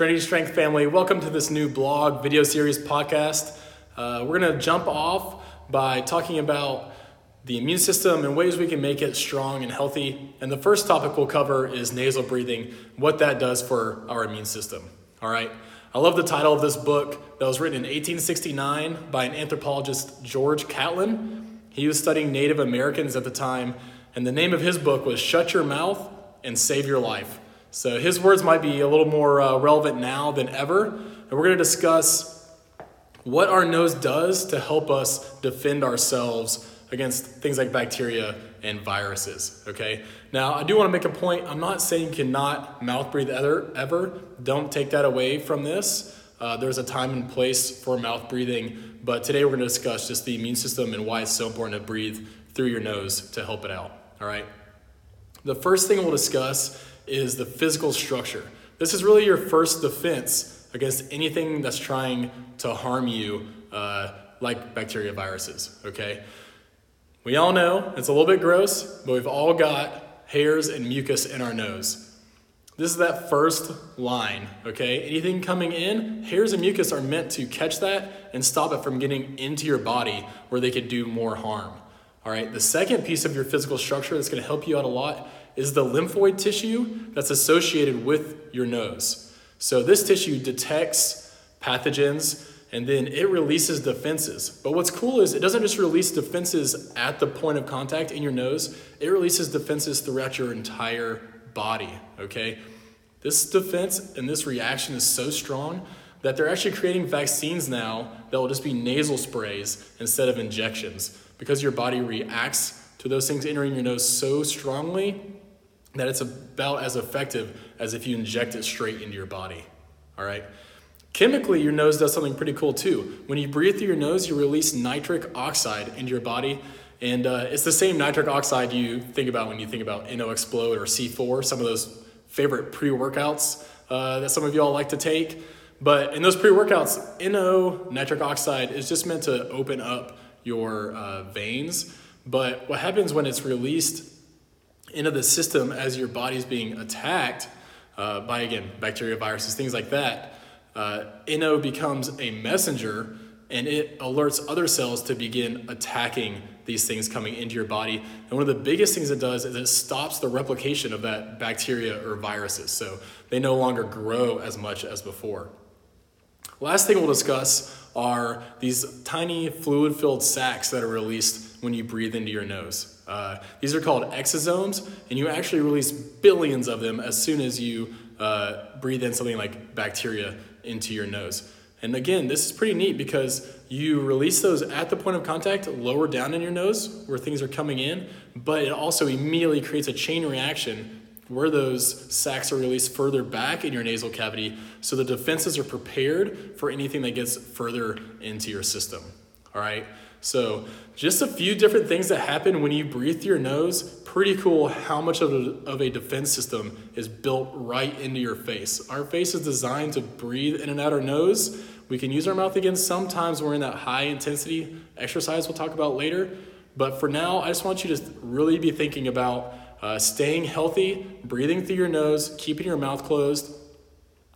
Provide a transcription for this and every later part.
Trinity Strength family, welcome to this new blog, video series, podcast. Uh, we're going to jump off by talking about the immune system and ways we can make it strong and healthy. And the first topic we'll cover is nasal breathing, what that does for our immune system. All right. I love the title of this book that was written in 1869 by an anthropologist, George Catlin. He was studying Native Americans at the time, and the name of his book was Shut Your Mouth and Save Your Life. So his words might be a little more uh, relevant now than ever. And we're going to discuss what our nose does to help us defend ourselves against things like bacteria and viruses. Okay. Now, I do want to make a point. I'm not saying you cannot mouth breathe ever. Ever. Don't take that away from this. Uh, there's a time and place for mouth breathing, but today we're going to discuss just the immune system and why it's so important to breathe through your nose to help it out. All right. The first thing we'll discuss is the physical structure. This is really your first defense against anything that's trying to harm you, uh, like bacteria viruses. Okay. We all know it's a little bit gross, but we've all got hairs and mucus in our nose. This is that first line, okay? Anything coming in, hairs and mucus are meant to catch that and stop it from getting into your body where they could do more harm. All right, the second piece of your physical structure that's gonna help you out a lot is the lymphoid tissue that's associated with your nose. So this tissue detects pathogens and then it releases defenses. But what's cool is it doesn't just release defenses at the point of contact in your nose, it releases defenses throughout your entire body, okay? This defense and this reaction is so strong that they're actually creating vaccines now that will just be nasal sprays instead of injections because your body reacts to those things entering your nose so strongly that it's about as effective as if you inject it straight into your body, all right? Chemically, your nose does something pretty cool too. When you breathe through your nose, you release nitric oxide into your body. And uh, it's the same nitric oxide you think about when you think about NO Explode or C4, some of those favorite pre workouts uh, that some of y'all like to take. But in those pre workouts, NO nitric oxide is just meant to open up your uh, veins. But what happens when it's released into the system as your body's being attacked uh, by, again, bacteria, viruses, things like that? uh, NO becomes a messenger and it alerts other cells to begin attacking these things coming into your body. And one of the biggest things it does is it stops the replication of that bacteria or viruses. So they no longer grow as much as before. Last thing we'll discuss are these tiny fluid filled sacs that are released when you breathe into your nose. Uh, these are called exosomes, and you actually release billions of them as soon as you uh, breathe in something like bacteria into your nose. And again, this is pretty neat because you release those at the point of contact, lower down in your nose where things are coming in, but it also immediately creates a chain reaction where those sacs are released further back in your nasal cavity so the defenses are prepared for anything that gets further into your system. All right? So, just a few different things that happen when you breathe through your nose. Pretty cool how much of a, of a defense system is built right into your face. Our face is designed to breathe in and out our nose. We can use our mouth again sometimes we're in that high intensity exercise we'll talk about later. But for now, I just want you to really be thinking about uh, staying healthy, breathing through your nose, keeping your mouth closed.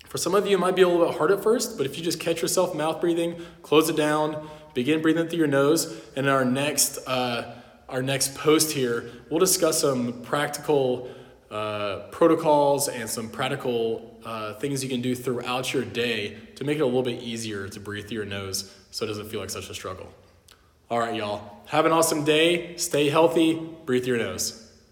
For some of you, it might be a little bit hard at first, but if you just catch yourself mouth breathing, close it down, Begin breathing through your nose. And in our next, uh, our next post here, we'll discuss some practical uh, protocols and some practical uh, things you can do throughout your day to make it a little bit easier to breathe through your nose so it doesn't feel like such a struggle. All right, y'all. Have an awesome day. Stay healthy. Breathe through your nose.